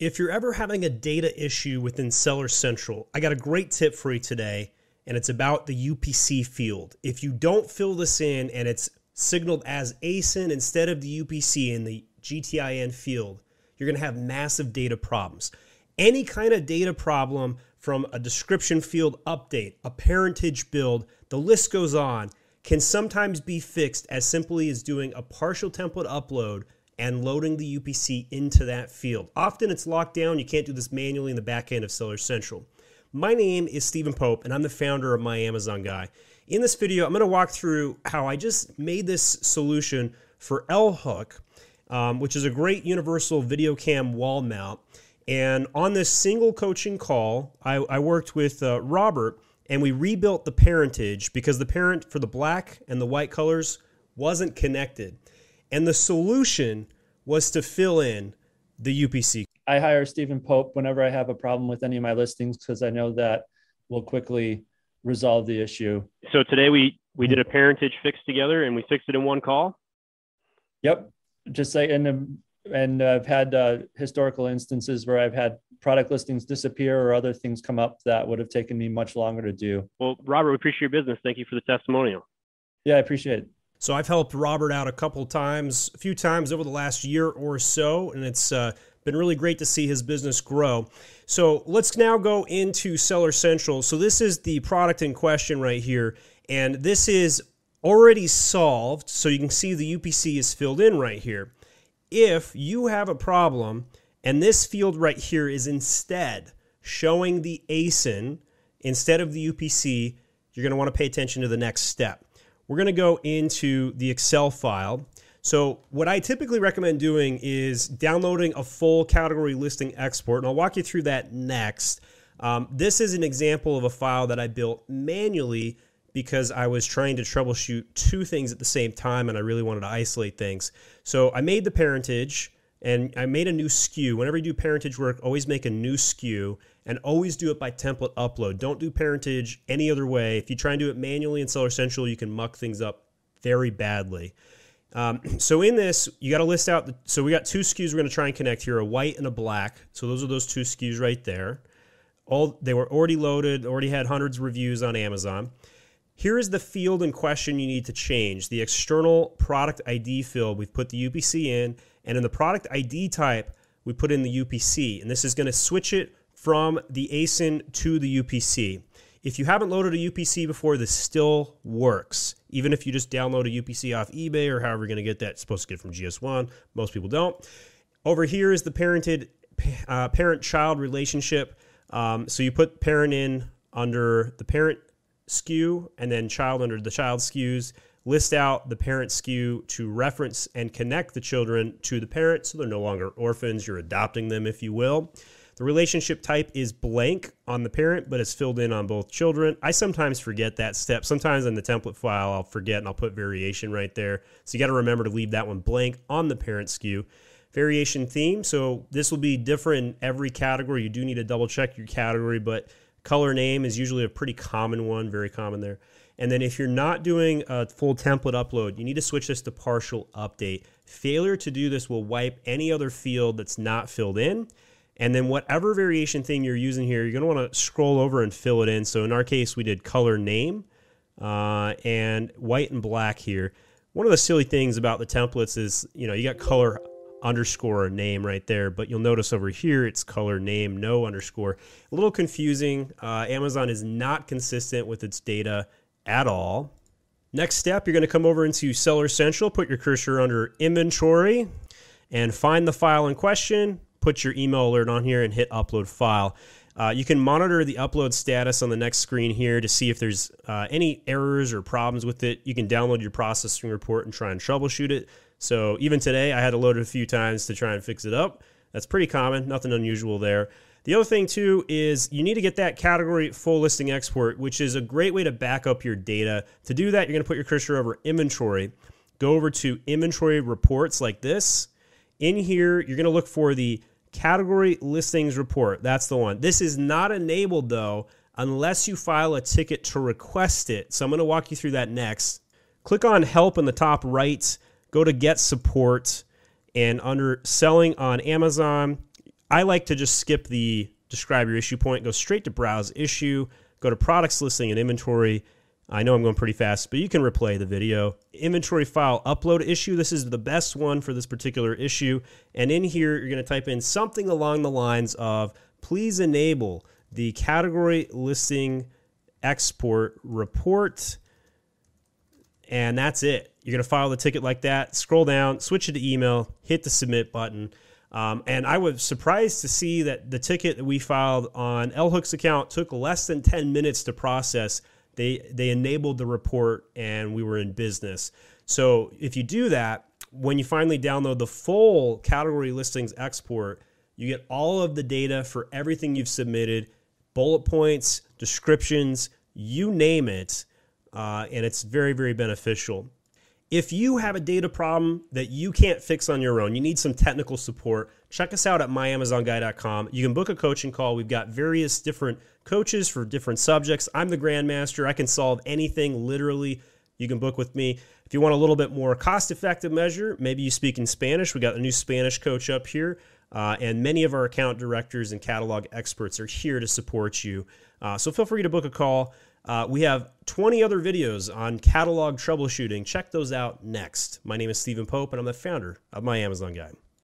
If you're ever having a data issue within Seller Central, I got a great tip for you today, and it's about the UPC field. If you don't fill this in and it's signaled as ASIN instead of the UPC in the GTIN field, you're going to have massive data problems. Any kind of data problem from a description field update, a parentage build, the list goes on, can sometimes be fixed as simply as doing a partial template upload and loading the UPC into that field. Often it's locked down. You can't do this manually in the back end of Seller Central. My name is Stephen Pope, and I'm the founder of My Amazon Guy. In this video, I'm going to walk through how I just made this solution for L-Hook, um, which is a great universal video cam wall mount. And on this single coaching call, I, I worked with uh, Robert, and we rebuilt the parentage because the parent for the black and the white colors wasn't connected. And the solution was to fill in the UPC. I hire Stephen Pope whenever I have a problem with any of my listings because I know that will quickly resolve the issue. So today we we did a parentage fix together and we fixed it in one call. Yep, just say and and I've had uh, historical instances where I've had product listings disappear or other things come up that would have taken me much longer to do. Well, Robert, we appreciate your business. Thank you for the testimonial. Yeah, I appreciate it. So I've helped Robert out a couple times, a few times over the last year or so, and it's uh, been really great to see his business grow. So let's now go into Seller Central. So this is the product in question right here, and this is already solved. So you can see the UPC is filled in right here. If you have a problem and this field right here is instead showing the ASIN instead of the UPC, you're going to want to pay attention to the next step we're going to go into the Excel file. So, what I typically recommend doing is downloading a full category listing export, and I'll walk you through that next. Um, this is an example of a file that I built manually because I was trying to troubleshoot two things at the same time and I really wanted to isolate things. So, I made the parentage and I made a new SKU. Whenever you do parentage work, always make a new SKU and always do it by template upload. Don't do parentage any other way. If you try and do it manually in Seller Central, you can muck things up very badly. Um, so in this, you got to list out. The, so we got two SKUs we're going to try and connect here: a white and a black. So those are those two SKUs right there. All they were already loaded, already had hundreds of reviews on Amazon. Here is the field in question you need to change. The external product ID field, we've put the UPC in, and in the product ID type, we put in the UPC. And this is to switch it from the ASIN to the UPC. If you haven't loaded a UPC before, this still works. Even if you just download a UPC off eBay or however you're to get that, it's supposed to get from GS1. Most people don't. Over here is the parented uh, parent-child relationship. Um, so you put parent in under the parent SKU and then child under the child SKUs. List out the parent SKU to reference and connect the children to the parent so they're no longer orphans. You're adopting them, if you will. The relationship type is blank on the parent, but it's filled in on both children. I sometimes forget that step. Sometimes in the template file, I'll forget and I'll put variation right there. So you got to remember to leave that one blank on the parent SKU. Variation theme. So this will be different in every category. You do need to double check your category, but color name is usually a pretty common one, very common there. And then if you're not doing a full template upload, you need to switch this to partial update. Failure to do this will wipe any other field that's not filled in. And then whatever variation thing you're using here, you're going to want to scroll over and fill it in. So in our case, we did color name uh, and white and black here. One of the silly things about the templates is, you know, you got color underscore name right there, but you'll notice over here it's color name, no underscore. A little confusing. Uh, Amazon is not consistent with its data at all. Next step, you're going to come over into Seller Central, put your cursor under inventory, and find the file in question put your email alert on here and hit upload file. Uh, you can monitor the upload status on the next screen here to see if there's uh, any errors or problems with it. You can download your processing report and try and troubleshoot it. So even today, I had to load it a few times to try and fix it up. That's pretty common, nothing unusual there. The other thing too is you need to get that category full listing export, which is a great way to back up your data. To do that, you're going to put your cursor over inventory, go over to inventory reports like this. In here, you're going to look for the Category listings report. That's the one. This is not enabled though unless you file a ticket to request it. So I'm going to walk you through that next. Click on help in the top right, go to get support, and under selling on Amazon, I like to just skip the describe your issue point, go straight to browse issue, go to products listing and inventory. I know I'm going pretty fast, but you can replay the video. Inventory file upload issue. This is the best one for this particular issue. And in here, you're going to type in something along the lines of please enable the category listing export report. And that's it. You're going to file the ticket like that, scroll down, switch it to email, hit the submit button. Um, and I was surprised to see that the ticket that we filed on L Hook's account took less than 10 minutes to process. They, they enabled the report and we were in business. So if you do that, when you finally download the full category listings export, you get all of the data for everything you've submitted, bullet points, descriptions, you name it. Uh, and it's very, very beneficial. If you have a data problem that you can't fix on your own, you need some technical support, check us out at myamazonguy.com. You can book a coaching call. We've got various different coaches for different subjects. I'm the grandmaster. I can solve anything literally. You can book with me. If you want a little bit more cost effective measure, maybe you speak in Spanish. We got a new Spanish coach up here. Uh, and many of our account directors and catalog experts are here to support you. Uh, so feel free to book a call. Uh, we have 20 other videos on catalog troubleshooting. Check those out next. My name is Stephen Pope, and I'm the founder of My Amazon Guy.